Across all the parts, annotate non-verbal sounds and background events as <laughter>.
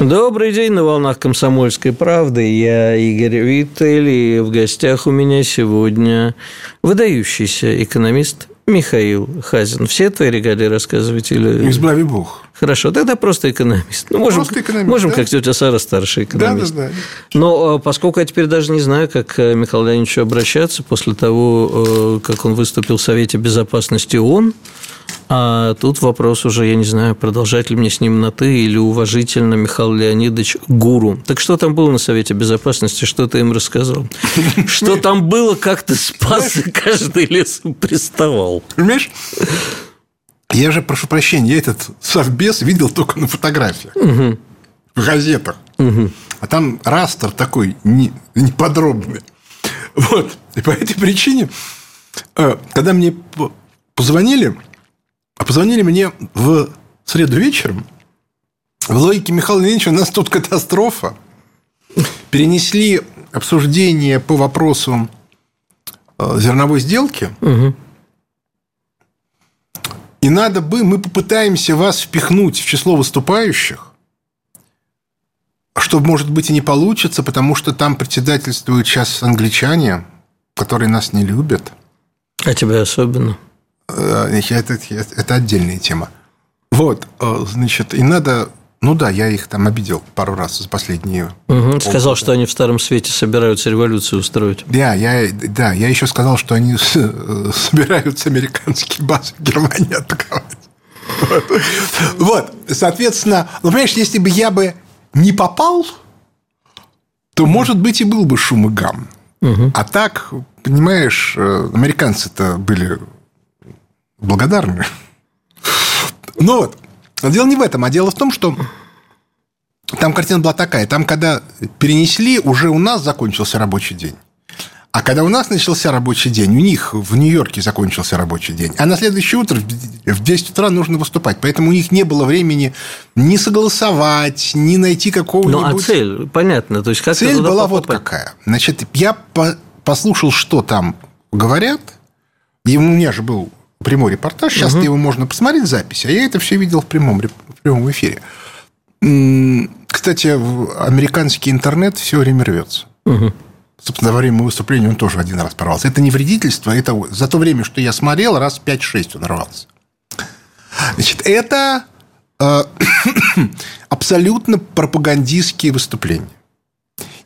Добрый день на волнах «Комсомольской правды». Я Игорь Виттель, и в гостях у меня сегодня выдающийся экономист Михаил Хазин. Все твои регалии рассказывать или... Избрави Бог. Хорошо, тогда просто экономист. Ну, можем, Просто экономист, можем да? как тетя Сара, старший экономист. Да, да, да. Но э, поскольку я теперь даже не знаю, как к Михаилу Леонидовичу обращаться после того, э, как он выступил в Совете Безопасности ООН, а тут вопрос уже, я не знаю, продолжать ли мне с ним на «ты» или уважительно Михаил Леонидович гуру. Так что там было на Совете Безопасности, что ты им рассказал? <laughs> Что там было, как ты спас, и каждый лес приставал? Понимаешь? Я же, прошу прощения, я этот совбез видел только на фотографиях. В газетах. А там растер такой не- неподробный. Вот. И по этой причине, э, когда мне позвонили, а позвонили мне в среду вечером, в логике Михаила Леонидовича у нас тут катастрофа. Перенесли обсуждение по вопросу э, зерновой сделки. И надо бы, мы попытаемся вас впихнуть в число выступающих, что, может быть, и не получится, потому что там председательствуют сейчас англичане, которые нас не любят. А тебя особенно? Э, Это, это отдельная тема. Вот, э, значит, и надо... Ну да, я их там обидел пару раз за последние... Мгм. Сказал, что они в Старом Свете собираются революцию устроить. Да, я, да, я еще сказал, что они э, собираются американские базы в Германии атаковать. Вот. Вот, соответственно, ну, понимаешь, если бы я бы не попал, то, может быть, и был бы шум и гам. А так, понимаешь, э, американцы-то были благодарны. Ну вот, дело не в этом, а дело в том, что там картина была такая. Там, когда перенесли, уже у нас закончился рабочий день. А когда у нас начался рабочий день, у них в Нью-Йорке закончился рабочий день. А на следующее утро в 10 утра нужно выступать. Поэтому у них не было времени ни согласовать, ни найти какого-нибудь... Ну, а цель, понятно. То есть, как Цель была вот попасть? какая. Значит, я по- послушал, что там говорят. И у меня же был прямой репортаж. Сейчас его можно посмотреть запись. А я это все видел в прямом, в прямом эфире. Кстати, американский интернет все время рвется. Собственно, во время выступления он тоже один раз порвался. Это не вредительство, это за то время, что я смотрел, раз 5-6 он рвался. Значит, это э, <coughs> абсолютно пропагандистские выступления.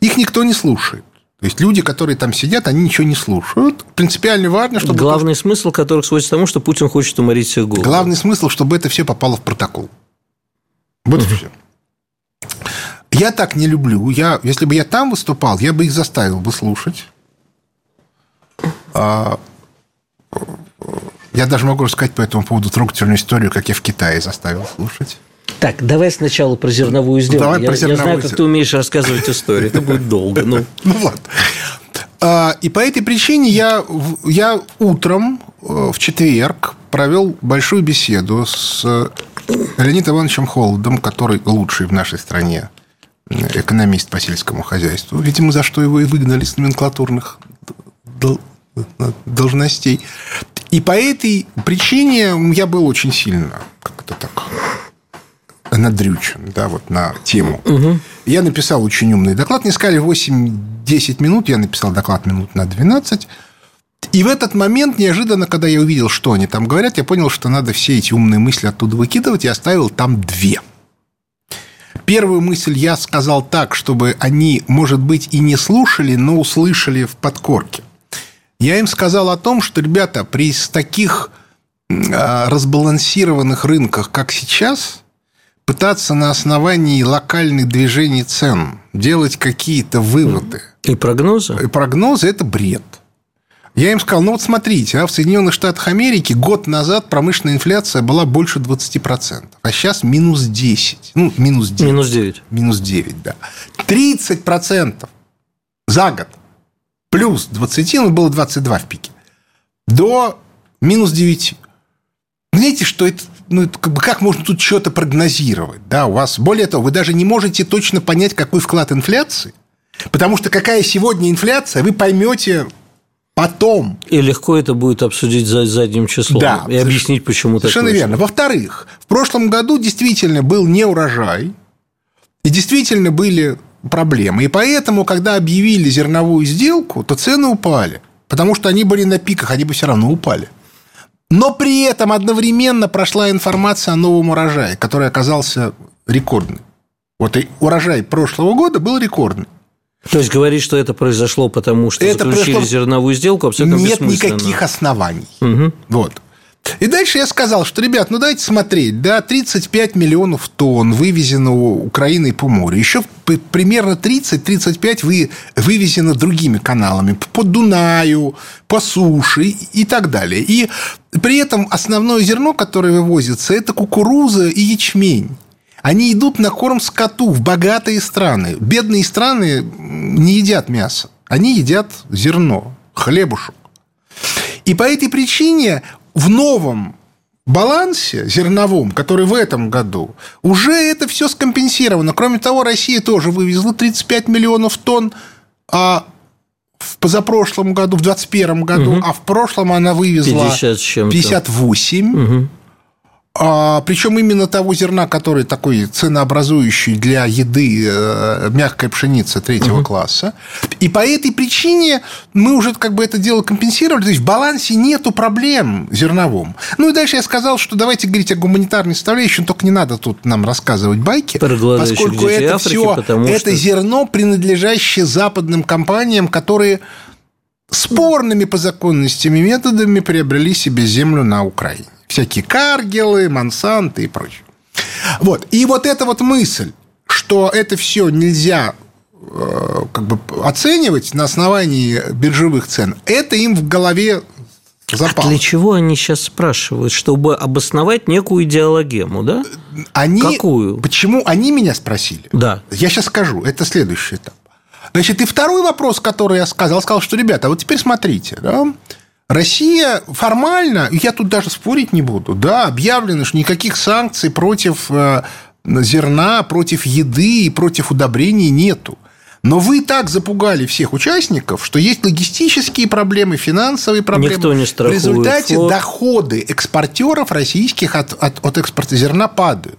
Их никто не слушает. То есть люди, которые там сидят, они ничего не слушают. Принципиально важно, чтобы... Главный смысл которых сводится к тому, что Путин хочет уморить всех голодом. Главный смысл, чтобы это все попало в протокол. Вот и все. Я так не люблю. Я, если бы я там выступал, я бы их заставил бы слушать. А, я даже могу рассказать по этому поводу трогательную историю, как я в Китае заставил слушать. Так, давай сначала про зерновую сделку. давай я, про я знаю, зерновую как ты умеешь рассказывать историю. Это будет долго. Ну, <laughs> Ну вот. А, И по этой причине я, я утром э, в четверг провел большую беседу с э, Леонидом Ивановичем Холодом, который лучший в нашей стране э, экономист по сельскому хозяйству. Видимо, за что его и выгнали с номенклатурных дол- должностей. И по этой причине я был очень сильно как-то так надрючен, да, вот на тему. Я написал очень умный доклад. Мне сказали 8-10 минут. Я написал доклад минут на 12. И в этот момент, неожиданно, когда я увидел, что они там говорят, я понял, что надо все эти умные мысли оттуда выкидывать, и оставил там две. Первую мысль я сказал так, чтобы они, может быть, и не слушали, но услышали в подкорке. Я им сказал о том, что, ребята, при таких а, разбалансированных рынках, как сейчас, пытаться на основании локальных движений цен делать какие-то выводы и прогнозы? и прогнозы – это бред. Я им сказал, ну вот смотрите, а в Соединенных Штатах Америки год назад промышленная инфляция была больше 20%, а сейчас минус 10. Ну, минус 9. Минус 9. Минус 9, да. 30% за год. Плюс 20, ну, было 22 в пике. До минус 9. Знаете, что это, ну, как, бы, как можно тут что-то прогнозировать? Да, у вас, более того, вы даже не можете точно понять, какой вклад инфляции. Потому что какая сегодня инфляция, вы поймете потом. И легко это будет обсудить за задним числом. Да, и объяснить, почему так Совершенно верно. Во-вторых, в прошлом году действительно был не урожай, и действительно были проблемы. И поэтому, когда объявили зерновую сделку, то цены упали. Потому что они были на пиках, они бы все равно упали. Но при этом одновременно прошла информация о новом урожае, который оказался рекордным. Вот и урожай прошлого года был рекордный. То есть говорить, что это произошло потому, что это заключили произошло... зерновую сделку, абсолютно Нет никаких оснований. Угу. Вот. И дальше я сказал, что, ребят, ну дайте смотреть, да, 35 миллионов тонн вывезено Украиной по морю. Еще примерно 30-35 вы, вывезено другими каналами, по Дунаю, по суше и так далее. И при этом основное зерно, которое вывозится, это кукуруза и ячмень. Они идут на корм скоту в богатые страны. Бедные страны не едят мясо. Они едят зерно, хлебушек. И по этой причине в новом балансе зерновом, который в этом году, уже это все скомпенсировано. Кроме того, Россия тоже вывезла 35 миллионов тонн, а в позапрошлом году, в 2021 году, угу. а в прошлом она вывезла 50 58. Угу. А, причем именно того зерна, который такой ценообразующий для еды э, мягкая пшеница третьего угу. класса. И по этой причине мы уже как бы это дело компенсировали. То есть в балансе нету проблем зерновом. Ну и дальше я сказал, что давайте говорить о гуманитарной составляющей, только не надо тут нам рассказывать байки, поскольку это Африки, все это что... зерно, принадлежащее западным компаниям, которые спорными по законностями методами приобрели себе землю на Украине всякие Каргелы, Монсанты и прочее. Вот. И вот эта вот мысль, что это все нельзя э, как бы оценивать на основании биржевых цен, это им в голове запало. А для чего они сейчас спрашивают? Чтобы обосновать некую идеологему, да? Они, Какую? Почему они меня спросили? Да. Я сейчас скажу. Это следующий этап. Значит, и второй вопрос, который я сказал, сказал, что, ребята, вот теперь смотрите, да, Россия формально, я тут даже спорить не буду, да, объявлено, что никаких санкций против э, зерна, против еды и против удобрений нету. Но вы так запугали всех участников, что есть логистические проблемы, финансовые проблемы. Никто не страхует. В результате флот. доходы экспортеров российских от, от, от экспорта зерна падают.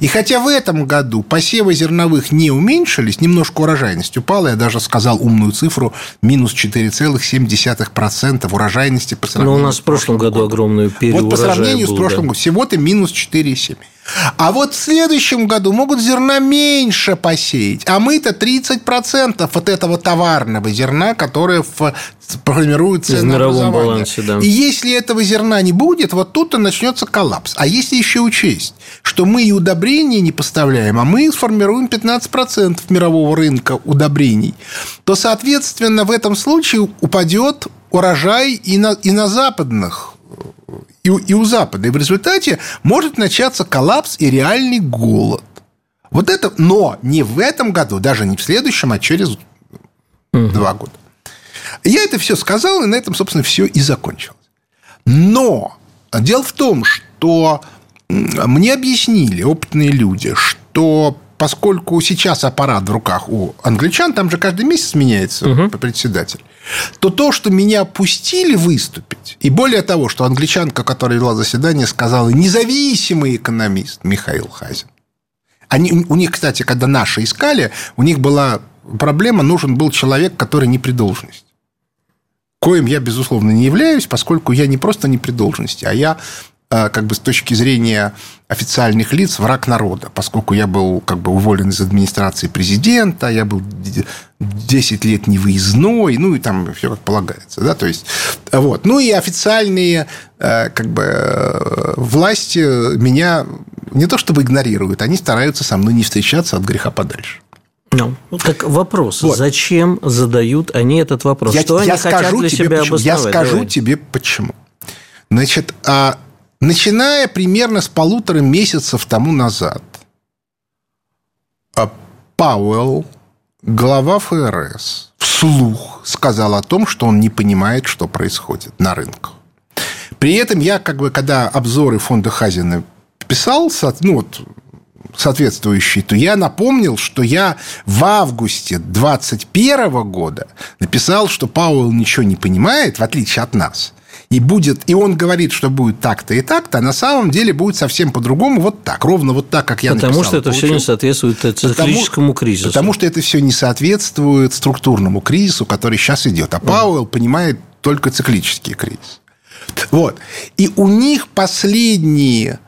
И хотя в этом году посевы зерновых не уменьшились, немножко урожайность упала, я даже сказал умную цифру, минус 4,7% урожайности по сравнению Но у нас в прошлом году году. огромную переурожай Вот по сравнению был, с прошлым да. годом всего-то минус 4,7%. А вот в следующем году могут зерна меньше посеять. А мы-то 30% от этого товарного зерна, которое формирует ценообразование. балансе, да. И если этого зерна не будет, вот тут-то начнется коллапс. А если еще учесть, что мы и удобрения не поставляем, а мы сформируем 15% мирового рынка удобрений, то, соответственно, в этом случае упадет урожай и на, и на западных и, и у Запада. И в результате может начаться коллапс и реальный голод. Вот это, но не в этом году, даже не в следующем, а через угу. два года. Я это все сказал, и на этом, собственно, все и закончилось. Но дело в том, что мне объяснили опытные люди, что поскольку сейчас аппарат в руках у англичан, там же каждый месяц меняется угу. председатель, то то, что меня пустили выступить, и более того, что англичанка, которая вела заседание, сказала независимый экономист Михаил Хазин. Они, у них, кстати, когда наши искали, у них была проблема, нужен был человек, который не при должности коим я, безусловно, не являюсь, поскольку я не просто не при должности, а я как бы с точки зрения официальных лиц враг народа, поскольку я был как бы уволен из администрации президента, я был 10 лет невыездной, ну и там все как полагается, да, то есть вот, ну и официальные э, как бы э, власти меня не то чтобы игнорируют, они стараются со мной не встречаться от греха подальше. Ну, как вопрос, вот. зачем задают они этот вопрос? Я, Что я они скажу хотят для тебе себя почему. Я скажу Давай. тебе почему. Значит, а начиная примерно с полутора месяцев тому назад, а Пауэлл глава ФРС вслух сказал о том, что он не понимает, что происходит на рынках. При этом я, как бы, когда обзоры фонда Хазина писал, ну, вот, соответствующий, то я напомнил, что я в августе 2021 года написал, что Пауэлл ничего не понимает, в отличие от нас. И будет, и он говорит, что будет так-то и так-то, а на самом деле будет совсем по-другому, вот так, ровно вот так, как я потому написал. Потому что это получил. все не соответствует циклическому кризису. Потому что это все не соответствует структурному кризису, который сейчас идет. А Пауэлл понимает только циклический кризис. Вот. И у них последние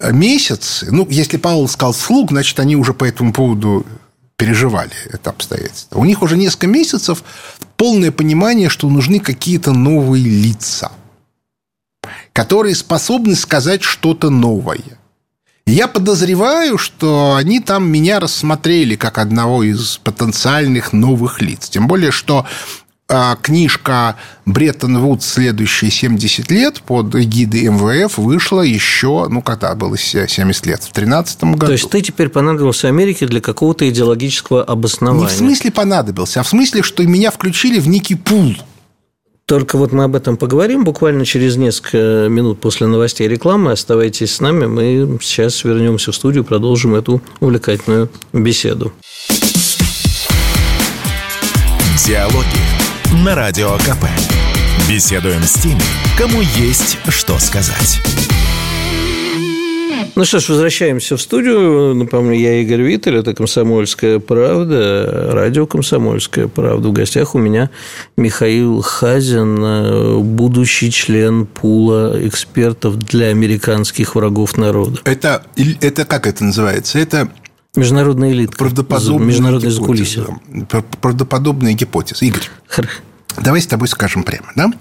месяцы, ну, если Павел сказал слуг, значит, они уже по этому поводу переживали это обстоятельство. У них уже несколько месяцев полное понимание, что нужны какие-то новые лица, которые способны сказать что-то новое. я подозреваю, что они там меня рассмотрели как одного из потенциальных новых лиц. Тем более, что а книжка Бреттон Вуд «Следующие 70 лет» под эгидой МВФ вышла еще, ну, когда было 70 лет, в 2013 году. То есть ты теперь понадобился Америке для какого-то идеологического обоснования? Не в смысле понадобился, а в смысле, что меня включили в некий пул. Только вот мы об этом поговорим буквально через несколько минут после новостей и рекламы. Оставайтесь с нами, мы сейчас вернемся в студию, продолжим эту увлекательную беседу. Диалоги на Радио КП. Беседуем с теми, кому есть что сказать. Ну что ж, возвращаемся в студию. Напомню, я Игорь Виттель, это «Комсомольская правда», радио «Комсомольская правда». В гостях у меня Михаил Хазин, будущий член пула экспертов для американских врагов народа. Это, это как это называется? Это Международная элита. Правдоподобная Международная закулисье. Правдоподобная гипотеза. Игорь, давай с тобой скажем прямо, да?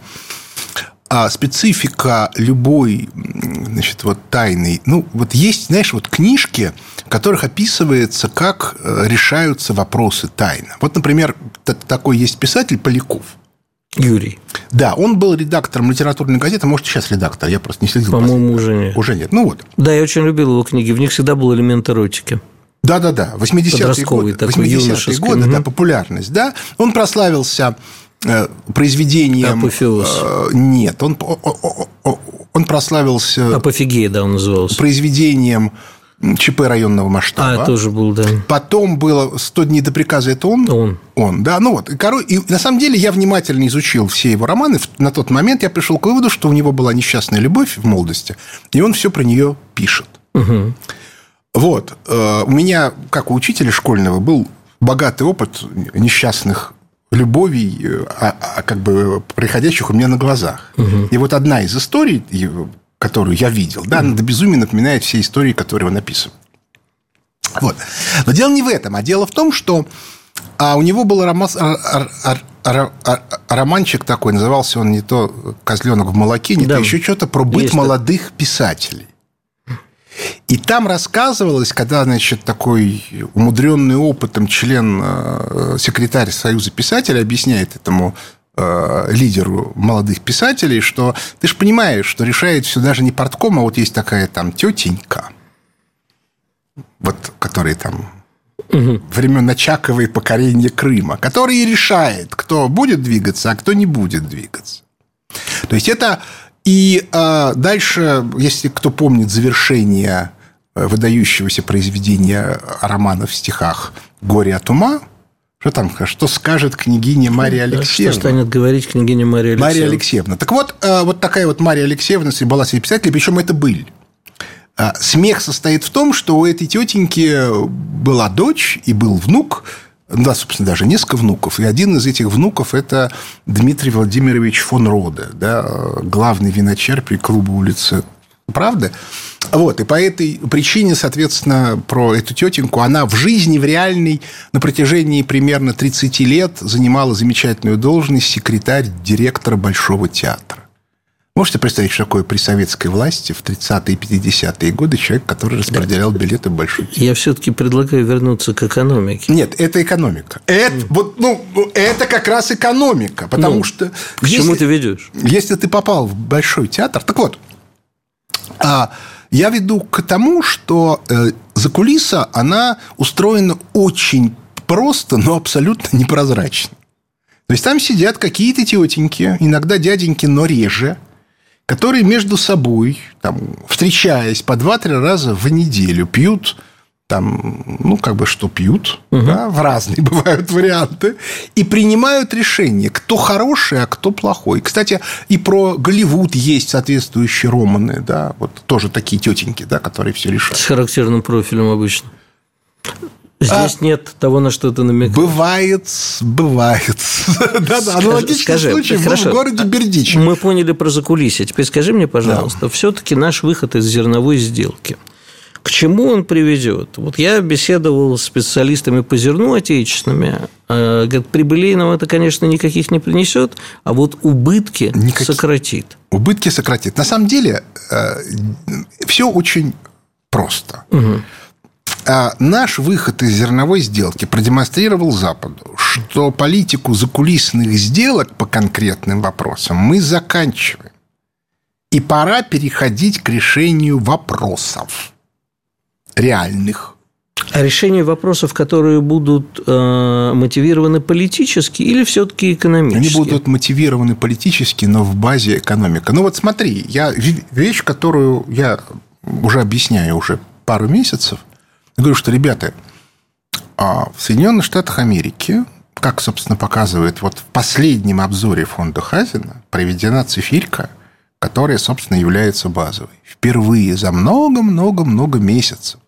А специфика любой, значит, вот тайной, ну, вот есть, знаешь, вот книжки, в которых описывается, как э, решаются вопросы тайно. Вот, например, такой есть писатель Поляков. Юрий. Да, он был редактором литературной газеты, может, сейчас редактор, я просто не следил. По-моему, уже нет. Уже нет, ну вот. Да, я очень любил его книги, в них всегда был элемент эротики. Да, да, да. 80-е годы. 80-е годы, угу. да, популярность, да. Он прославился произведением... Апофеоз. Э, нет, он, он прославился... Апофигея, да, он назывался. Произведением ЧП районного масштаба. А, тоже был, да. Потом было «100 дней до приказа» – это он? Он. Он, да. Ну вот, и, и на самом деле я внимательно изучил все его романы. На тот момент я пришел к выводу, что у него была несчастная любовь в молодости, и он все про нее пишет. Угу. Вот. Э, у меня, как у учителя школьного, был богатый опыт несчастных любовей, э, а, а, как бы приходящих у меня на глазах. Угу. И вот одна из историй, которую я видел, да, она до безумия напоминает все истории, которые он описывает. Вот. Но дело не в этом, а дело в том, что а у него был роман, романчик такой, назывался он не то «Козленок в молоке», не да. то еще что-то про быт Есть молодых писателей. И там рассказывалось, когда, значит, такой умудренный опытом член, э, секретарь Союза писателей объясняет этому э, лидеру молодых писателей, что ты же понимаешь, что решает все даже не портком, а вот есть такая там тетенька, вот, которая там угу. времен Очакова и покорения Крыма, который и решает, кто будет двигаться, а кто не будет двигаться. То есть это и а, дальше, если кто помнит завершение э, выдающегося произведения романа в стихах «Горе от ума», что там, что скажет княгиня Мария Алексеевна? Что станет говорить княгиня Мария Алексеевна? Мария Алексеевна. Так вот, э, вот такая вот Мария Алексеевна была среди писателей, причем это были. А, смех состоит в том, что у этой тетеньки была дочь и был внук, да, собственно, даже несколько внуков. И один из этих внуков – это Дмитрий Владимирович фон Роде, да, главный виночерпий клуба улицы Правда? Вот, и по этой причине, соответственно, про эту тетеньку, она в жизни, в реальной, на протяжении примерно 30 лет занимала замечательную должность секретарь директора Большого театра. Можете представить, что такое при советской власти в 30-е и 50-е годы человек, который распределял билеты в большой Я все-таки предлагаю вернуться к экономике. Нет, это экономика. Это, mm. вот, ну, это как раз экономика, потому ну, что... К если, чему ты ведешь? Если ты попал в большой театр... Так вот, а, я веду к тому, что э, за кулиса, она устроена очень просто, но абсолютно непрозрачно. То есть там сидят какие-то тетеньки, иногда дяденьки, но реже, которые между собой, там, встречаясь по 2-3 раза в неделю, пьют там, ну, как бы что пьют, угу. да, в разные <laughs> бывают варианты, и принимают решение, кто хороший, а кто плохой. Кстати, и про Голливуд есть соответствующие романы, да, вот тоже такие тетеньки, да, которые все решают. С характерным профилем обычно. Здесь а, нет того, на что ты намекаешь. Бывает, бывает. Да-да, аналогичный случай хорошо, в городе Бердичев. Мы поняли про закулисье. Теперь скажи мне, пожалуйста, все-таки наш выход из зерновой сделки – к чему он приведет? Вот я беседовал с специалистами по зерну отечественными. А, говорят, прибылей нам это, конечно, никаких не принесет, а вот убытки Никак... сократит. Убытки сократит. На самом деле э, все очень просто. Угу. Наш выход из зерновой сделки продемонстрировал Западу, что политику закулисных сделок по конкретным вопросам мы заканчиваем. И пора переходить к решению вопросов реальных. А решение вопросов, которые будут э, мотивированы политически или все-таки экономически? Они будут мотивированы политически, но в базе экономика. Ну вот смотри, я вещь, которую я уже объясняю уже пару месяцев, я говорю, что, ребята, а в Соединенных Штатах Америки, как, собственно, показывает вот в последнем обзоре фонда Хазина, проведена цифирка, которая, собственно, является базовой. Впервые за много-много-много месяцев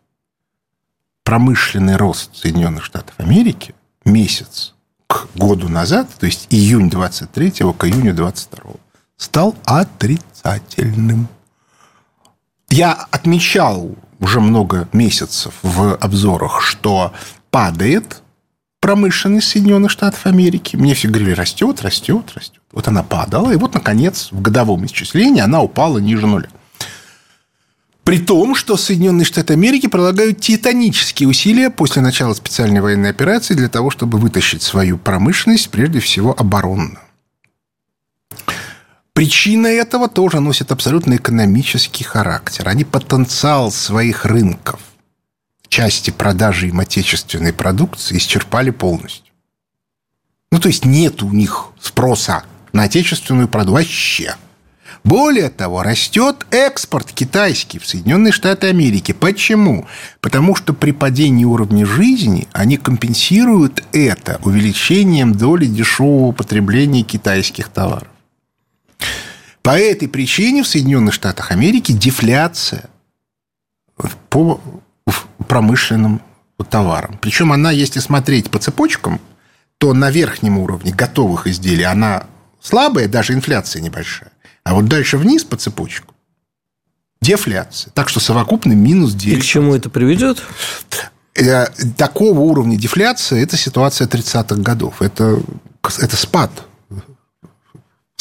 промышленный рост Соединенных Штатов Америки месяц к году назад, то есть июнь 23 к июню 22 стал отрицательным. Я отмечал уже много месяцев в обзорах, что падает промышленность Соединенных Штатов Америки. Мне все говорили, растет, растет, растет. Вот она падала, и вот, наконец, в годовом исчислении она упала ниже нуля. При том, что Соединенные Штаты Америки прилагают титанические усилия после начала специальной военной операции для того, чтобы вытащить свою промышленность, прежде всего оборонную. Причина этого тоже носит абсолютно экономический характер. Они потенциал своих рынков части продажи им отечественной продукции исчерпали полностью. Ну, то есть нет у них спроса на отечественную продукцию вообще. Более того, растет экспорт китайский в Соединенные Штаты Америки. Почему? Потому что при падении уровня жизни они компенсируют это увеличением доли дешевого потребления китайских товаров. По этой причине в Соединенных Штатах Америки дефляция по промышленным товарам. Причем она, если смотреть по цепочкам, то на верхнем уровне готовых изделий она слабая, даже инфляция небольшая. А вот дальше вниз по цепочку дефляция. Так что совокупный минус 9. И к чему это приведет? Э, такого уровня дефляции – это ситуация 30-х годов. Это, это спад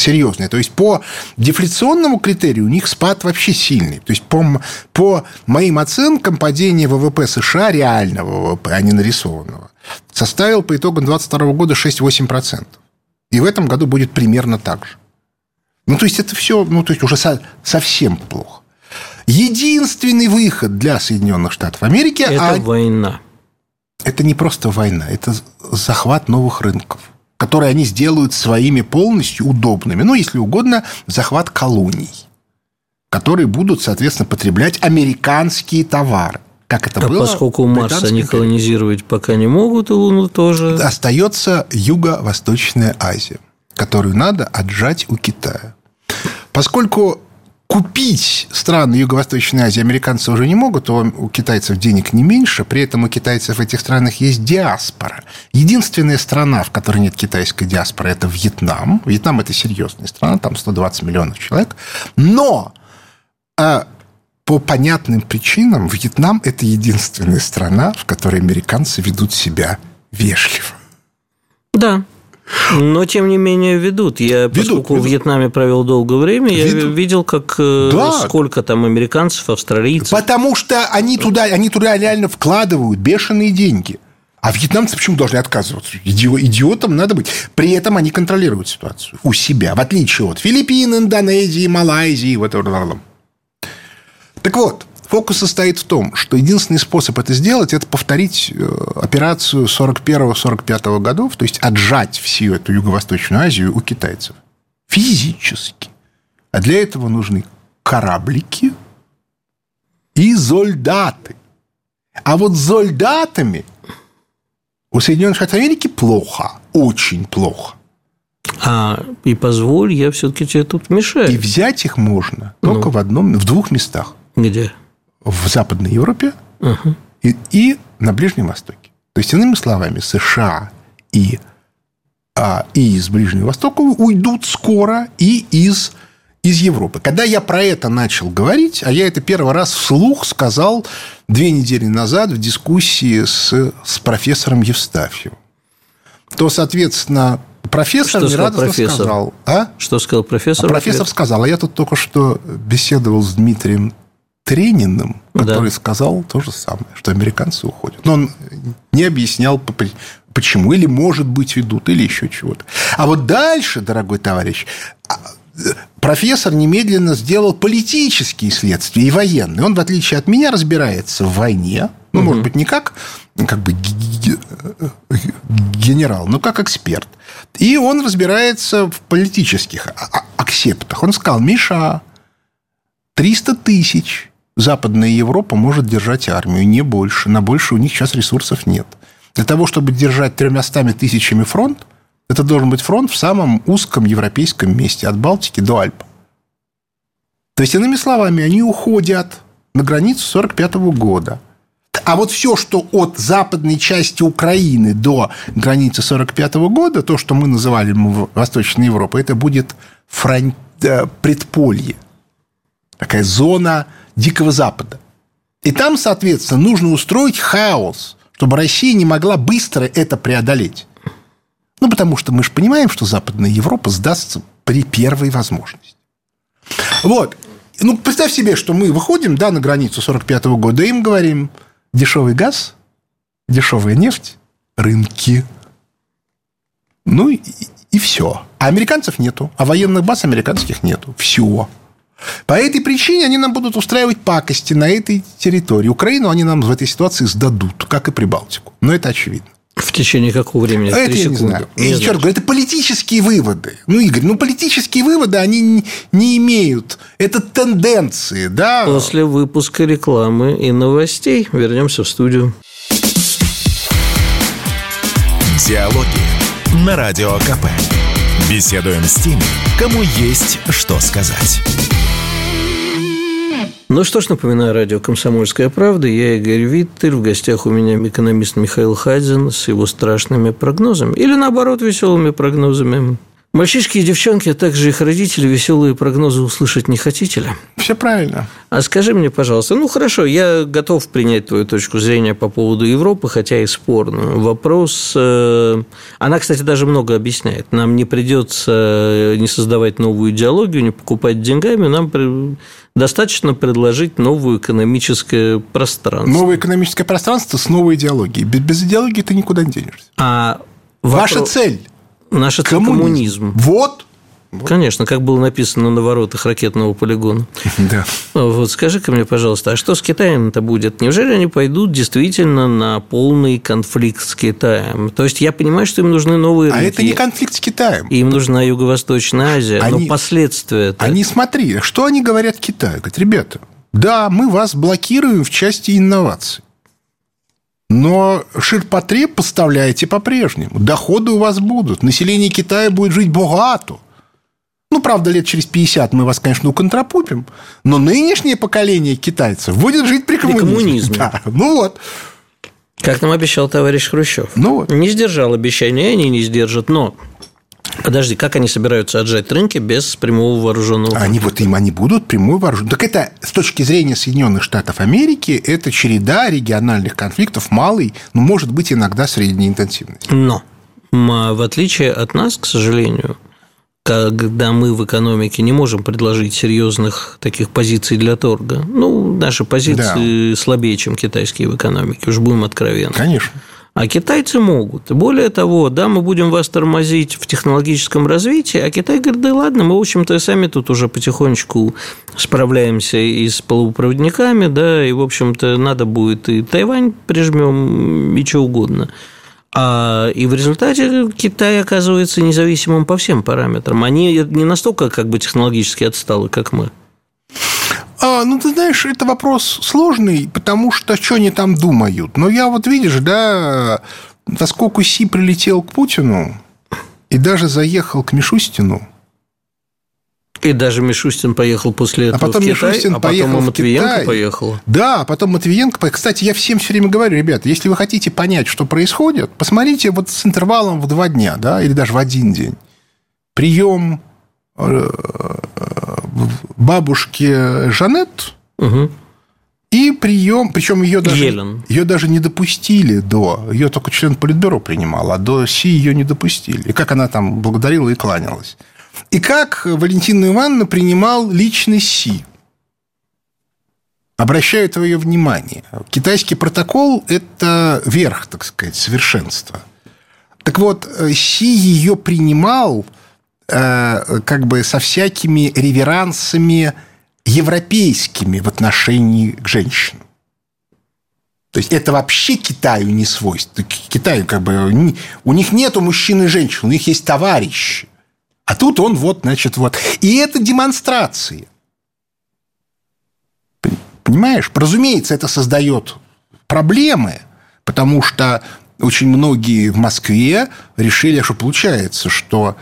серьезный. То есть по дефляционному критерию у них спад вообще сильный. То есть по, по моим оценкам падение ВВП США, реального ВВП, а не нарисованного, составил по итогам 2022 года 6-8%. И в этом году будет примерно так же. Ну, то есть, это все, ну, то есть, уже со, совсем плохо. Единственный выход для Соединенных Штатов Америки... Это а... война. Это не просто война, это захват новых рынков, которые они сделают своими полностью удобными. Ну, если угодно, захват колоний, которые будут, соответственно, потреблять американские товары. Как это а было? поскольку Марс они колонизировать пока не могут, и Луну тоже... Остается Юго-Восточная Азия, которую надо отжать у Китая. Поскольку купить страны Юго-Восточной Азии американцы уже не могут, у китайцев денег не меньше, при этом у китайцев в этих странах есть диаспора. Единственная страна, в которой нет китайской диаспоры, это Вьетнам. Вьетнам – это серьезная страна, там 120 миллионов человек. Но а, по понятным причинам Вьетнам – это единственная страна, в которой американцы ведут себя вежливо. Да, но, тем не менее, ведут. Я, ведут, поскольку ведут. в Вьетнаме провел долгое время, ведут. я видел, как э, да. сколько там американцев, австралийцев. Потому что они туда, они туда реально вкладывают бешеные деньги. А вьетнамцы почему должны отказываться? Идиотам надо быть. При этом они контролируют ситуацию у себя, в отличие от Филиппин, Индонезии, Малайзии. Вот. Так вот, фокус состоит в том, что единственный способ это сделать, это повторить э, операцию 41-45 годов, то есть отжать всю эту Юго-Восточную Азию у китайцев. Физически. А для этого нужны кораблики и зольдаты. А вот с зольдатами у Соединенных Штатов Америки плохо, очень плохо. А, и позволь, я все-таки тебе тут мешаю. И взять их можно только ну. в одном, в двух местах. Где? В Западной Европе угу. и, и на Ближнем Востоке. То есть, иными словами, США и, а, и из Ближнего Востока уйдут скоро и из из Европы. Когда я про это начал говорить, а я это первый раз вслух сказал две недели назад в дискуссии с, с профессором Евстафьевым, то, соответственно, профессор что нерадостно профессор? сказал. А? Что сказал профессор? А профессор сказал, а я тут только что беседовал с Дмитрием Трениным, который да. сказал то же самое, что американцы уходят. Но он не объяснял, почему, или, может быть, ведут, или еще чего-то. А вот дальше, дорогой товарищ, а, профессор немедленно сделал политические следствия и военные. Он, в отличие от меня, разбирается в войне. Ну, угу. может быть, не как, как бы генерал, но как эксперт. И он разбирается в политических аксептах. Он сказал, Миша, 300 тысяч Западная Европа может держать армию, не больше. На больше у них сейчас ресурсов нет. Для того, чтобы держать тремястами тысячами фронт, это должен быть фронт в самом узком европейском месте, от Балтики до Альп. То есть, иными словами, они уходят на границу 1945 года. А вот все, что от западной части Украины до границы 1945 года, то, что мы называли Восточной Европой, это будет фронт, э, предполье. Такая зона Дикого Запада. И там, соответственно, нужно устроить хаос, чтобы Россия не могла быстро это преодолеть. Ну, потому что мы же понимаем, что Западная Европа сдастся при первой возможности. Вот. Ну, представь себе, что мы выходим да, на границу 45 -го года, и им говорим, дешевый газ, дешевая нефть, рынки. Ну, и, и все. А американцев нету. А военных баз американских нету. Все. По этой причине они нам будут устраивать пакости на этой территории. Украину они нам в этой ситуации сдадут, как и Прибалтику. Но это очевидно. В течение какого времени? А это я не знаю. Не и еще раз говорю, это политические выводы. Ну, Игорь, ну, политические выводы, они не, не имеют. Это тенденции, да? После выпуска рекламы и новостей вернемся в студию. Диалоги на Радио КП. Беседуем с теми, кому есть что сказать. Ну что ж, напоминаю, радио «Комсомольская правда». Я Игорь Виттель. В гостях у меня экономист Михаил Хадзин с его страшными прогнозами. Или, наоборот, веселыми прогнозами. Мальчишки и девчонки, а также их родители веселые прогнозы услышать не хотите ли? Все правильно. А скажи мне, пожалуйста, ну хорошо, я готов принять твою точку зрения по поводу Европы, хотя и спорную. Вопрос, э, она, кстати, даже много объясняет. Нам не придется не создавать новую идеологию, не покупать деньгами, нам достаточно предложить новое экономическое пространство. Новое экономическое пространство с новой идеологией. Без, без идеологии ты никуда не денешься. А Ваша вопрос... цель Наш это коммунизм. коммунизм. Вот. Вот. Конечно, как было написано на воротах ракетного полигона. <laughs> Да. Вот скажи-ка мне, пожалуйста, а что с Китаем-то будет? Неужели они пойдут действительно на полный конфликт с Китаем? То есть я понимаю, что им нужны новые рынки. А это не конфликт с Китаем. Им нужна Юго-Восточная Азия, они, но последствия. Они, смотри, что они говорят Китаю? Говорят, ребята, да, мы вас блокируем в части инноваций. Но ширпотреб поставляете по-прежнему. Доходы у вас будут. Население Китая будет жить богато. Ну, правда, лет через 50 мы вас, конечно, уконтропупим, но нынешнее поколение китайцев будет жить при коммунизме. При коммунизме. <laughs> Да, ну вот. Как нам обещал товарищ Хрущев. Ну вот. Не сдержал обещания, они не сдержат, но Подожди, как они собираются отжать рынки без прямого вооруженного Они вот им они будут прямой вооруженный. Так это с точки зрения Соединенных Штатов Америки, это череда региональных конфликтов малый, но может быть иногда средней интенсивности. Но в отличие от нас, к сожалению, когда мы в экономике не можем предложить серьезных таких позиций для торга. Ну, наши позиции да. слабее, чем китайские в экономике, уж будем откровенны. Конечно. А китайцы могут. Более того, да, мы будем вас тормозить в технологическом развитии, а Китай говорит, да ладно, мы, в общем-то, сами тут уже потихонечку справляемся и с полупроводниками, да, и, в общем-то, надо будет и Тайвань прижмем, и что угодно. А, и в результате Китай оказывается независимым по всем параметрам. Они не настолько как бы технологически отсталы, как мы. А, ну, ты знаешь, это вопрос сложный, потому что что они там думают. Но я вот, видишь, да, поскольку Си прилетел к Путину и даже заехал к Мишустину, и даже Мишустин поехал после этого а потом в Китай, Мишустин а поехал потом и в Матвиенко Китай. поехал. Да, а потом Матвиенко. поехал. Кстати, я всем все время говорю, ребята, если вы хотите понять, что происходит, посмотрите вот с интервалом в два дня, да, или даже в один день. Прием э, бабушки Жанет Угу. и прием, причем ее даже, Елен. ее даже не допустили до, ее только член политбюро принимал, а до Си ее не допустили. И как она там благодарила и кланялась. И как Валентина Ивановна принимал личный Си. Обращаю твое внимание. Китайский протокол – это верх, так сказать, совершенства. Так вот, Си ее принимал э, как бы со всякими реверансами европейскими в отношении к женщинам. То есть это вообще Китаю не свойственно. Китаю как бы у них нету мужчин и женщин, у них есть товарищи. А тут он вот, значит, вот. И это демонстрации. Понимаешь? Разумеется, это создает проблемы, потому что очень многие в Москве решили, что получается, что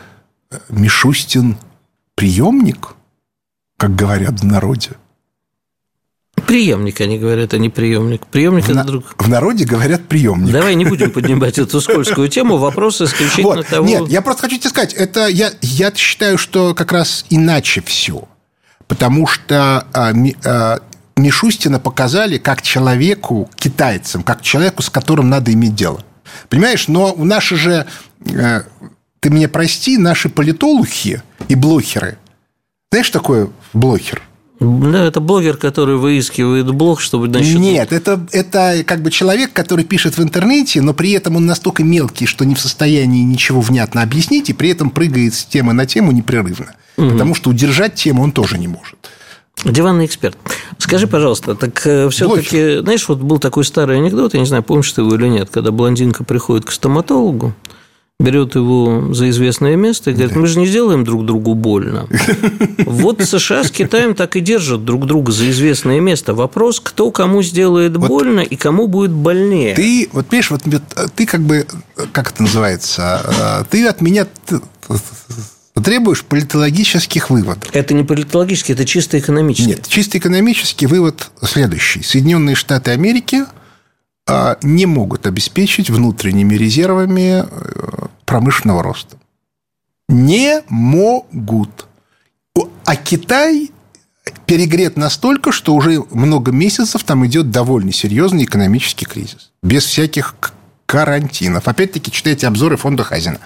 Мишустин приемник, как говорят в народе. Приемник, они говорят, а не приемник. Приемник в это на... друг. В народе говорят приемник. Давай не будем <laughs> поднимать эту скользкую тему. Вопрос исключительно вот. того. Нет, я просто хочу тебе сказать, это я, я считаю, что как раз иначе все. Потому что а, а, Мишустина показали как человеку, китайцам, как человеку, с которым надо иметь дело. Понимаешь, но наши же, э, ты меня прости, наши политологи и блохеры. Знаешь, такое блохер? Да, это блогер, который выискивает блог, чтобы... Значит... Нет, это, это как бы человек, который пишет в интернете, но при этом он настолько мелкий, что не в состоянии ничего внятно объяснить, и при этом прыгает с темы на тему непрерывно. Угу. Потому что удержать тему он тоже не может. Диванный эксперт. Скажи, пожалуйста, так все-таки, знаешь, вот был такой старый анекдот, я не знаю, помнишь ты его или нет, когда блондинка приходит к стоматологу, берет его за известное место и говорит, мы же не сделаем друг другу больно. <laughs> Вот США с Китаем так и держат друг друга за известное место. Вопрос, кто кому сделает вот больно и кому будет больнее. Ты, вот понимаешь, вот ты как бы, как это называется, ты от меня требуешь политологических выводов. Это не политологический, это чисто экономический. Нет, чисто экономический вывод следующий. Соединенные Штаты Америки не могут обеспечить внутренними резервами промышленного роста. Не могут. А Китай перегрет настолько, что уже много месяцев там идет довольно серьезный экономический кризис. Без всяких карантинов. Опять-таки, читайте обзоры фонда Хазина.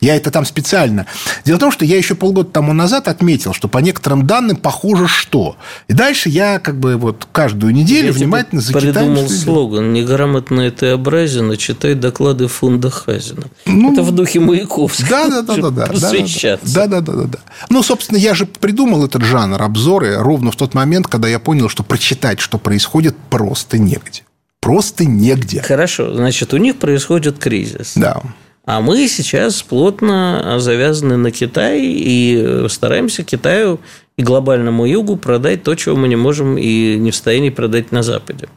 Я это там специально. Дело в том, что я еще полгода тому назад отметил, что по некоторым данным похоже что. И дальше я как бы вот каждую неделю я внимательно зачитаю. придумал слоган «Неграмотно это образен, а читай доклады фонда Хазина». Ну, это в духе Маяковского. Да, да, да. да, да, да, да, да, да, да. Ну, собственно, я же придумал этот жанр обзоры ровно в тот момент, когда я понял, что прочитать, что происходит, просто негде. Просто негде. Хорошо, значит, у них происходит кризис. Да. А мы сейчас плотно завязаны на Китай и стараемся Китаю и глобальному югу продать то, чего мы не можем и не в состоянии продать на Западе.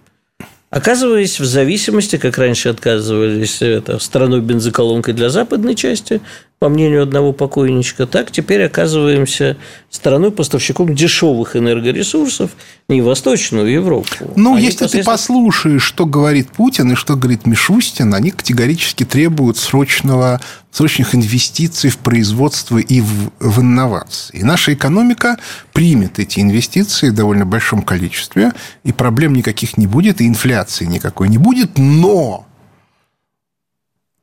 Оказываясь в зависимости, как раньше отказывались это, страной бензоколонкой для западной части, по мнению одного покойничка, так теперь оказываемся страной-поставщиком дешевых энергоресурсов не в Восточную Европу. Ну, а если ты послушаешь, что говорит Путин и что говорит Мишустин, они категорически требуют срочного, срочных инвестиций в производство и в, в инновации. И наша экономика примет эти инвестиции в довольно большом количестве, и проблем никаких не будет, и инфляции никакой не будет, но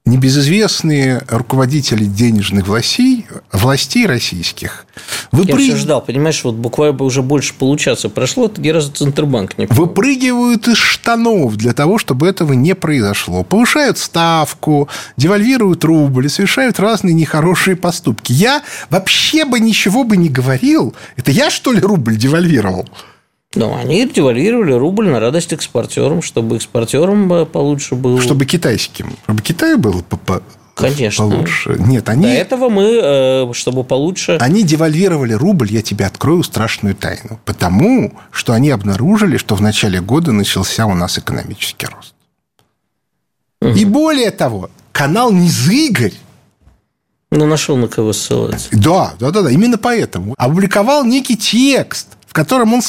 небезызвестные руководители денежных властей, властей российских выпрыг... Я все ждал, понимаешь, вот буквально уже больше получаса прошло, ни разу Центробанк не помню. Выпрыгивают из штанов для того, чтобы этого не произошло. Повышают ставку, девальвируют рубль, совершают разные нехорошие поступки. Я вообще бы ничего бы не говорил. Это я, что ли, рубль девальвировал? Ну, они девальвировали рубль на радость экспортерам, чтобы экспортерам получше было. Чтобы китайским. Чтобы Китаю было Конечно. Получше. Нет, они... До этого мы, э, чтобы получше... Они девальвировали рубль, я тебе открою страшную тайну. Потому, что они обнаружили, что в начале года начался у нас экономический рост. Угу. И более того, канал Низыгорь ну, нашел на кого ссылаться. Да, да, да, да. Именно поэтому. Опубликовал некий текст, в котором он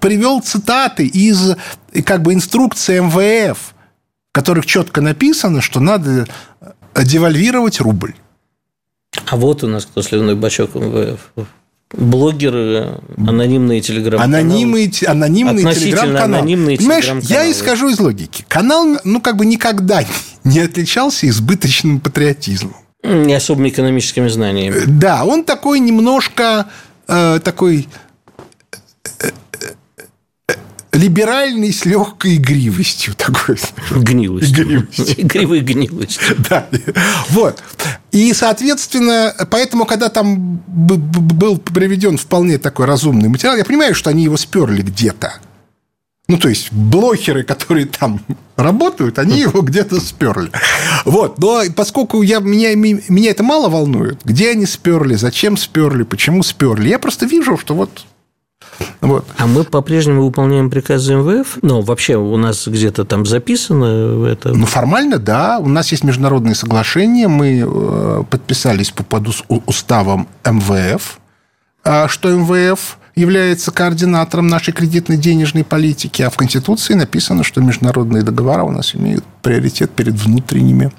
привел цитаты из как бы инструкции МВФ, в которых четко написано, что надо девальвировать рубль. А вот у нас кто сливной бачок МВФ. Блогеры, анонимные телеграм-каналы. Анонимные, анонимные телеграм-каналы. Анонимные Понимаешь, телеграм я исхожу из логики. Канал, ну, как бы никогда <laughs> не отличался избыточным патриотизмом. Не особыми экономическими знаниями. Да, он такой немножко э, такой либеральный с легкой игривостью такой. Гнилостью. Игривостью. Игривой гнилостью. <laughs> Да. Вот. И, соответственно, поэтому, когда там был приведен вполне такой разумный материал, я понимаю, что они его сперли где-то. Ну, то есть, блогеры, которые там работают, они <laughs> его где-то сперли. Вот. Но поскольку я, меня, меня это мало волнует, где они сперли, зачем сперли, почему сперли, я просто вижу, что вот вот. А мы по-прежнему выполняем приказы МВФ? Ну, вообще у нас где-то там записано это? Ну, формально, да. У нас есть международные соглашения. Мы э, подписались по под уставам МВФ, а что МВФ является координатором нашей кредитной денежной политики, а в Конституции написано, что международные договора у нас имеют приоритет перед внутренними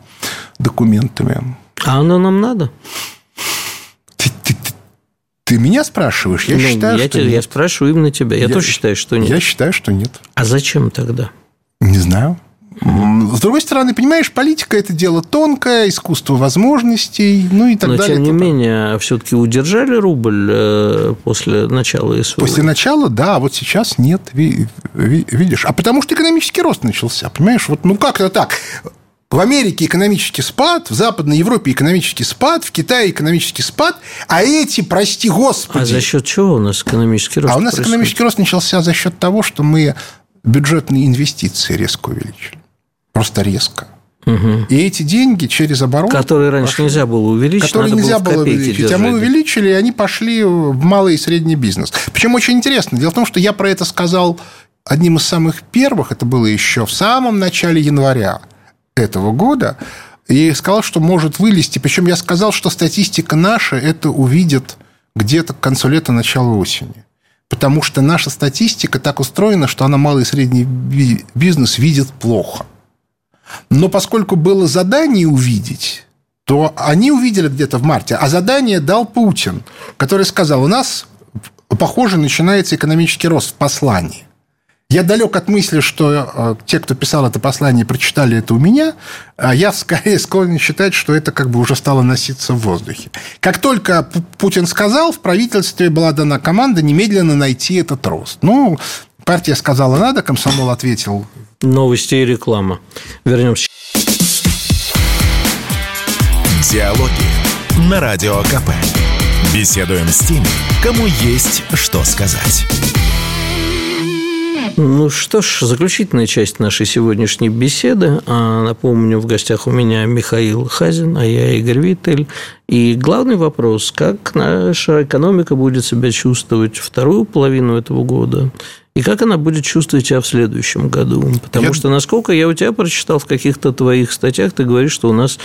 документами. А оно нам надо? Ты меня спрашиваешь? Я ну, считаю, я что тебя, нет. Я спрашиваю именно тебя. Я, я тоже считаю, что нет. Я считаю, что нет. А зачем тогда? Не знаю. С другой стороны, понимаешь, политика это дело тонкое, искусство возможностей, ну и так Но, далее. Но, тем не менее, все-таки удержали рубль э, после начала СВО? После начала, да, а вот сейчас нет, видишь. А потому что экономический рост начался, понимаешь? Вот, ну, как-то так. В Америке экономический спад, в Западной Европе экономический спад, в Китае экономический спад, а эти, прости господи... А за счет чего у нас экономический рост А у нас происходит? экономический рост начался за счет того, что мы бюджетные инвестиции резко увеличили. Просто резко. Угу. И эти деньги через оборот... Которые раньше пошли, нельзя было увеличить, Которые нельзя было увеличить. Держать. А мы увеличили, и они пошли в малый и средний бизнес. Причем очень интересно. Дело в том, что я про это сказал одним из самых первых, это было еще в самом начале января этого года, и сказал, что может вылезти. Причем я сказал, что статистика наша это увидит где-то к концу лета, начало осени. Потому что наша статистика так устроена, что она малый и средний бизнес видит плохо. Но поскольку было задание увидеть, то они увидели где-то в марте, а задание дал Путин, который сказал, у нас, похоже, начинается экономический рост в послании. Я далек от мысли, что э, те, кто писал это послание, прочитали это у меня. А я <laughs> скорее склонен считать, что это как бы уже стало носиться в воздухе. Как только Путин сказал, в правительстве была дана команда немедленно найти этот рост. Ну, партия сказала надо, комсомол ответил. Новости и реклама. Вернемся. Диалоги на Радио КП. Беседуем с теми, кому есть что сказать. Ну что ж, заключительная часть нашей сегодняшней беседы. А, напомню, в гостях у меня Михаил Хазин, а я Игорь Виттель. И главный вопрос, как наша экономика будет себя чувствовать вторую половину этого года, и как она будет чувствовать себя в следующем году. Потому я... что, насколько я у тебя прочитал в каких-то твоих статьях, ты говоришь, что у нас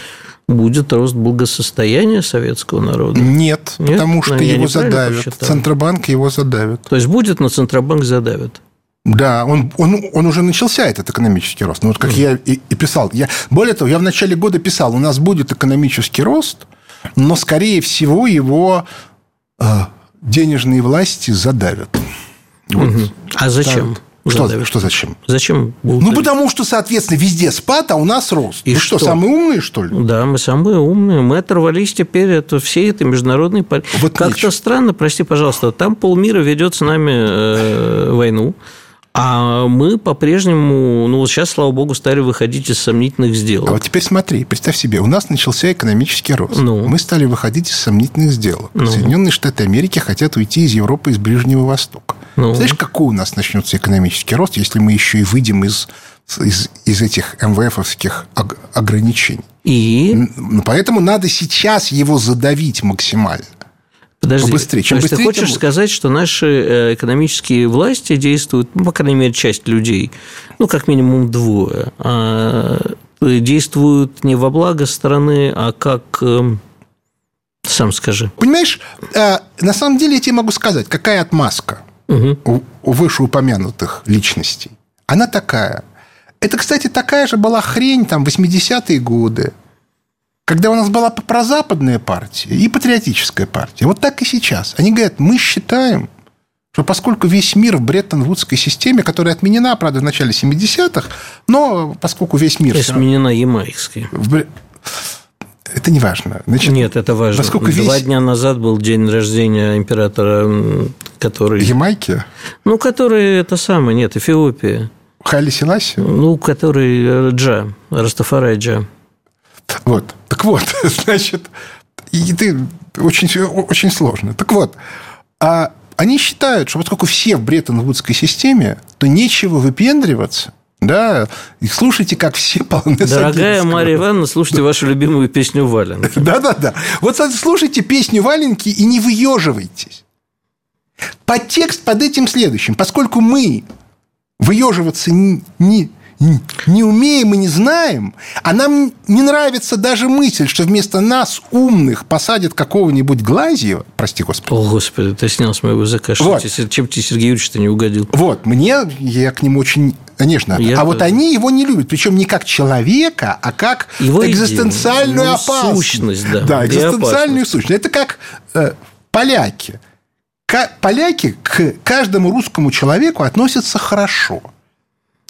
будет рост благосостояния советского народа? Нет, Нет? потому что ну, его задавят. Центробанк его задавит. То есть будет, но Центробанк задавит. Да, он, он, он уже начался, этот экономический рост. Ну, вот как mm. я и, и писал. Я, более того, я в начале года писал, у нас будет экономический рост, но, скорее всего, его э, денежные власти задавят. Вот. Mm-hmm. А зачем? Что, что зачем? Зачем Ну, потому что, соответственно, везде спад, а у нас рост. И ну что, что, самые умные, что ли? Да, мы самые умные. Мы оторвались теперь от всей этой международной... Вот Как-то странно, прости, пожалуйста, там полмира ведет с нами э, войну. А мы по-прежнему, ну вот сейчас, слава богу, стали выходить из сомнительных сделок. А вот теперь смотри, представь себе, у нас начался экономический рост. Ну. Мы стали выходить из сомнительных сделок. Ну. Соединенные Штаты Америки хотят уйти из Европы, из Ближнего Востока. Ну. Знаешь, какой у нас начнется экономический рост, если мы еще и выйдем из, из, из этих МВФовских ограничений? И? Поэтому надо сейчас его задавить максимально. Подожди, побыстрее. Чем то есть быстрее, ты хочешь тем... сказать, что наши э, экономические власти действуют, ну, по крайней мере, часть людей, ну, как минимум двое, а, действуют не во благо страны, а как... Эм, сам скажи. Понимаешь, э, на самом деле я тебе могу сказать, какая отмазка угу. у, у вышеупомянутых личностей. Она такая. Это, кстати, такая же была хрень там 80-е годы, когда у нас была прозападная партия и патриотическая партия. Вот так и сейчас. Они говорят, мы считаем, что поскольку весь мир в Бреттон-Вудской системе, которая отменена, правда, в начале 70-х, но поскольку весь мир... Отменена Ямайской. В... Это не важно. Значит, Нет, это важно. Поскольку Два весь... дня назад был день рождения императора, который... Ямайки? Ну, который это самое, нет, Эфиопия. Хайли Селаси? Ну, который Джа, Растафарай Джа. Вот. Так вот, <laughs> значит, и ты очень, очень сложно. Так вот, а они считают, что поскольку все в Бреттон-Вудской системе, то нечего выпендриваться, да, и слушайте, как все полны Дорогая Мария Ивановна, слушайте вашу любимую песню «Валенки». <laughs> Да-да-да. Вот слушайте песню «Валенки» и не выеживайтесь. Подтекст под этим следующим. Поскольку мы выеживаться не, не, не умеем и не знаем, а нам не нравится даже мысль, что вместо нас, умных, посадят какого-нибудь Глазьева, прости господи. О, господи, ты снял с моего языка, вот. чем тебе Сергей Юрьевич-то не угодил. Вот, мне, я к нему очень нежно. Я а вот они его не любят, причем не как человека, а как его экзистенциальную ну, опасность. Сущность, да. Да, экзистенциальную сущность. Это как э, поляки. К, поляки к каждому русскому человеку относятся хорошо –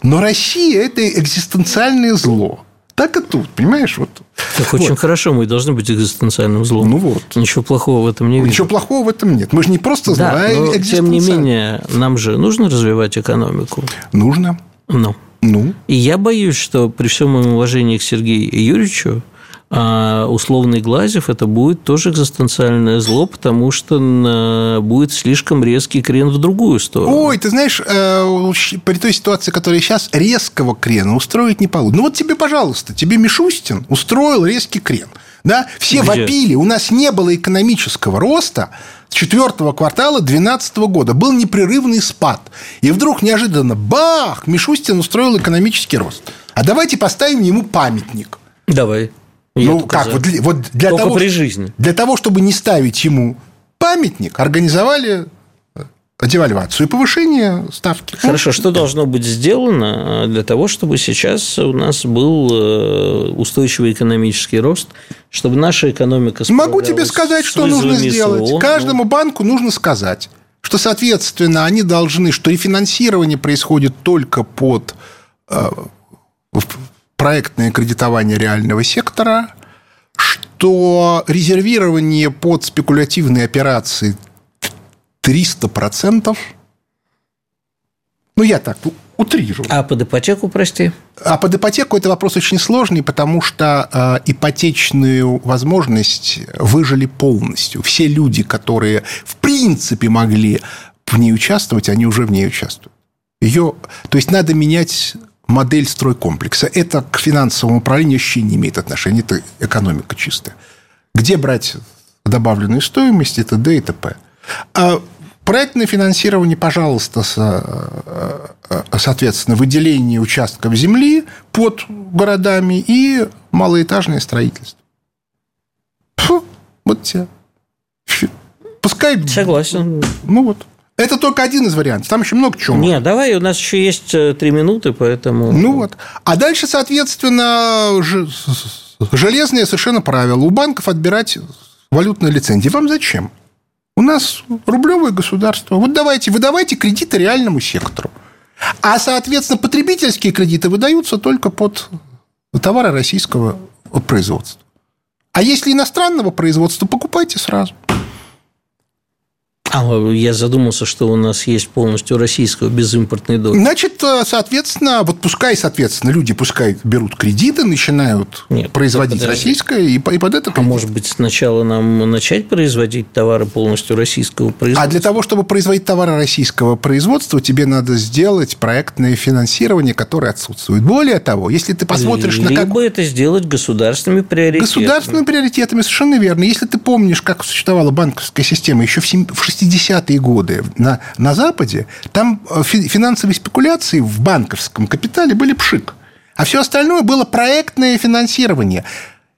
но Россия – это экзистенциальное зло. Так и тут, понимаешь? Вот. Так вот. очень хорошо, мы должны быть экзистенциальным злом. Ну вот. Ничего плохого в этом не вижу. Ничего плохого в этом нет. Мы же не просто да, а но, тем не менее, нам же нужно развивать экономику. Нужно. Ну. Ну. И я боюсь, что при всем моем уважении к Сергею Юрьевичу, а условный Глазев это будет тоже экзистенциальное зло, потому что будет слишком резкий крен в другую сторону. Ой, ты знаешь, э, при той ситуации, которая сейчас, резкого крена устроить не получится. Ну вот тебе, пожалуйста, тебе Мишустин устроил резкий крен. Да? Все Где? вопили, у нас не было экономического роста с четвертого квартала 2012 года. Был непрерывный спад. И вдруг неожиданно, бах, Мишустин устроил экономический рост. А давайте поставим ему памятник. Давай. Я ну, как, вот, для, вот для только того, при жизни. Для того, чтобы не ставить ему памятник, организовали э, девальвацию и повышение ставки. Хорошо, что должно быть сделано э, для того, чтобы сейчас у нас был э, устойчивый экономический рост, чтобы наша экономика Могу тебе сказать, что нужно сделать. СВО. Каждому банку нужно сказать, что, соответственно, они должны, что рефинансирование происходит только под проектное кредитование реального сектора, что резервирование под спекулятивные операции 300%. Ну, я так утрирую. А под ипотеку, прости? А под ипотеку это вопрос очень сложный, потому что э, ипотечную возможность выжили полностью. Все люди, которые в принципе могли в ней участвовать, они уже в ней участвуют. Ее, то есть надо менять модель стройкомплекса. Это к финансовому управлению вообще не имеет отношения. Это экономика чистая. Где брать добавленную стоимость, это Д и т.п. А проектное финансирование, пожалуйста, э, соответственно, выделение участков земли под городами и малоэтажное строительство. Фу, вот тебе. Пускай... Согласен. Ну вот. Это только один из вариантов. Там еще много чего. Нет, давай, у нас еще есть э, три минуты, поэтому... Ну вот. А дальше, соответственно, железные совершенно правила. У банков отбирать валютные лицензии. Вам зачем? У нас рублевое государство. Вот давайте, выдавайте кредиты реальному сектору. А, соответственно, потребительские кредиты выдаются только под товары российского производства. А если иностранного производства, покупайте сразу. А я задумался, что у нас есть полностью российского безимпортной доли. Значит, э, соответственно, вот пускай, соответственно, люди пускай берут кредиты, начинают Нет, производить российское, и, и под это... А может быть, сначала нам начать производить товары полностью российского производства? А для того, чтобы производить товары российского производства, тебе надо сделать проектное финансирование, которое отсутствует. Более того, если ты посмотришь Либо на... Либо это сделать государственными приоритетами. Государственными приоритетами, совершенно верно. Если ты помнишь, как существовала банковская система еще в 60 60-е годы на, на Западе, там э, финансовые спекуляции в банковском капитале были пшик. А все остальное было проектное финансирование.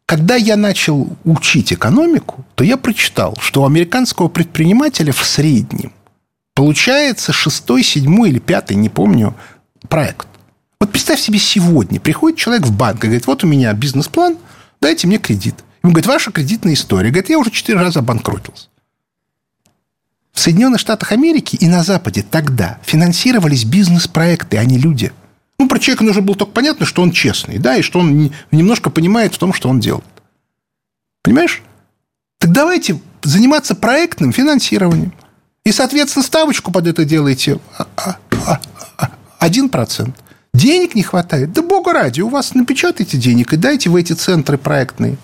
Когда я начал учить экономику, то я прочитал, что у американского предпринимателя в среднем получается шестой, седьмой или пятый, не помню, проект. Вот представь себе сегодня, приходит человек в банк и говорит, вот у меня бизнес-план, дайте мне кредит. Ему говорит, ваша кредитная история. Говорит, я уже четыре раза обанкротился. В Соединенных Штатах Америки и на Западе тогда финансировались бизнес-проекты, а не люди. Ну, про человека нужно было только понятно, что он честный, да, и что он немножко понимает в том, что он делает. Понимаешь? Так давайте заниматься проектным финансированием. И, соответственно, ставочку под это делаете 1%. Денег не хватает? Да бога ради, у вас напечатайте денег и дайте в эти центры проектные,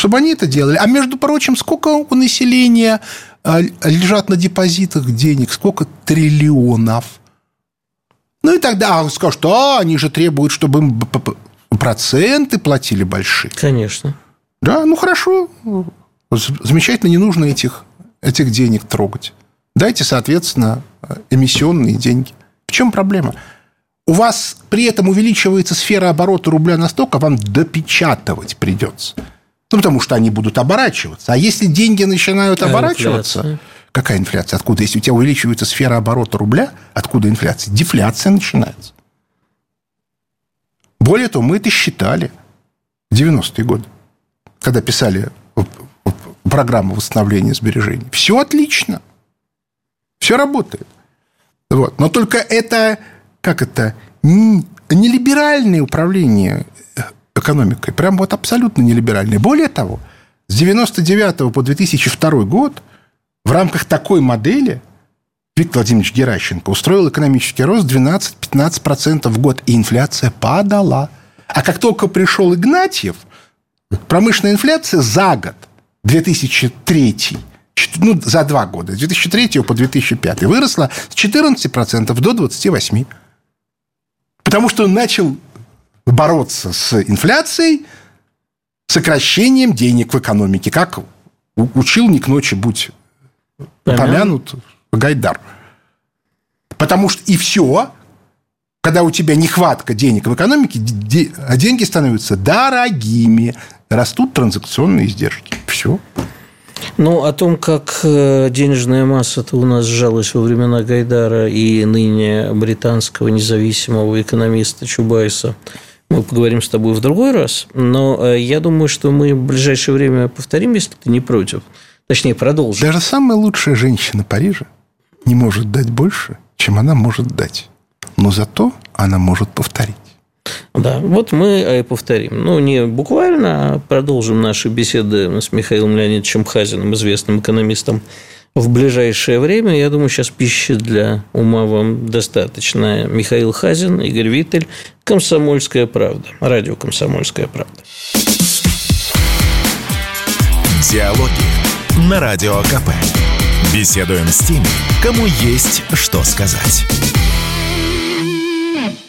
чтобы они это делали. А между прочим, сколько у населения а лежат на депозитах денег сколько триллионов. Ну и тогда скажут, а, они же требуют, чтобы им проценты платили большие. Конечно. Да, ну хорошо. Замечательно, не нужно этих, этих денег трогать. Дайте, соответственно, эмиссионные деньги. В чем проблема? У вас при этом увеличивается сфера оборота рубля настолько, вам допечатывать придется. Ну, потому что они будут оборачиваться. А если деньги начинают а оборачиваться... Инфляция? Какая инфляция? Откуда? Если у тебя увеличивается сфера оборота рубля, откуда инфляция? Дефляция начинается. Более того, мы это считали в 90-е годы, когда писали программу восстановления сбережений. Все отлично. Все работает. Вот. Но только это, как это, не либеральное управление экономикой. Прям вот абсолютно нелиберальной. Более того, с 99 по 2002 год в рамках такой модели Виктор Владимирович Геращенко устроил экономический рост 12-15% в год, и инфляция падала. А как только пришел Игнатьев, промышленная инфляция за год, 2003 ну, за два года, с 2003 по 2005, выросла с 14% до 28%. Потому что он начал бороться с инфляцией сокращением денег в экономике, как учил не к ночи будь помянут Гайдар. Потому что и все, когда у тебя нехватка денег в экономике, а деньги становятся дорогими, растут транзакционные издержки. Все. Ну, о том, как э, денежная масса-то у нас сжалась во времена Гайдара и ныне британского независимого экономиста Чубайса – мы поговорим с тобой в другой раз, но э, я думаю, что мы в ближайшее время повторим, если ты не против. Точнее, продолжим. Даже самая лучшая женщина Парижа не может дать больше, чем она может дать. Но зато она может повторить. Да, вот мы э, повторим. Ну, не буквально, а продолжим наши беседы с Михаилом Леонидовичем Хазиным, известным экономистом в ближайшее время. Я думаю, сейчас пищи для ума вам достаточно. Михаил Хазин, Игорь Виттель, «Комсомольская правда». Радио «Комсомольская правда». Диалоги на Радио КП. Беседуем с теми, кому есть что сказать.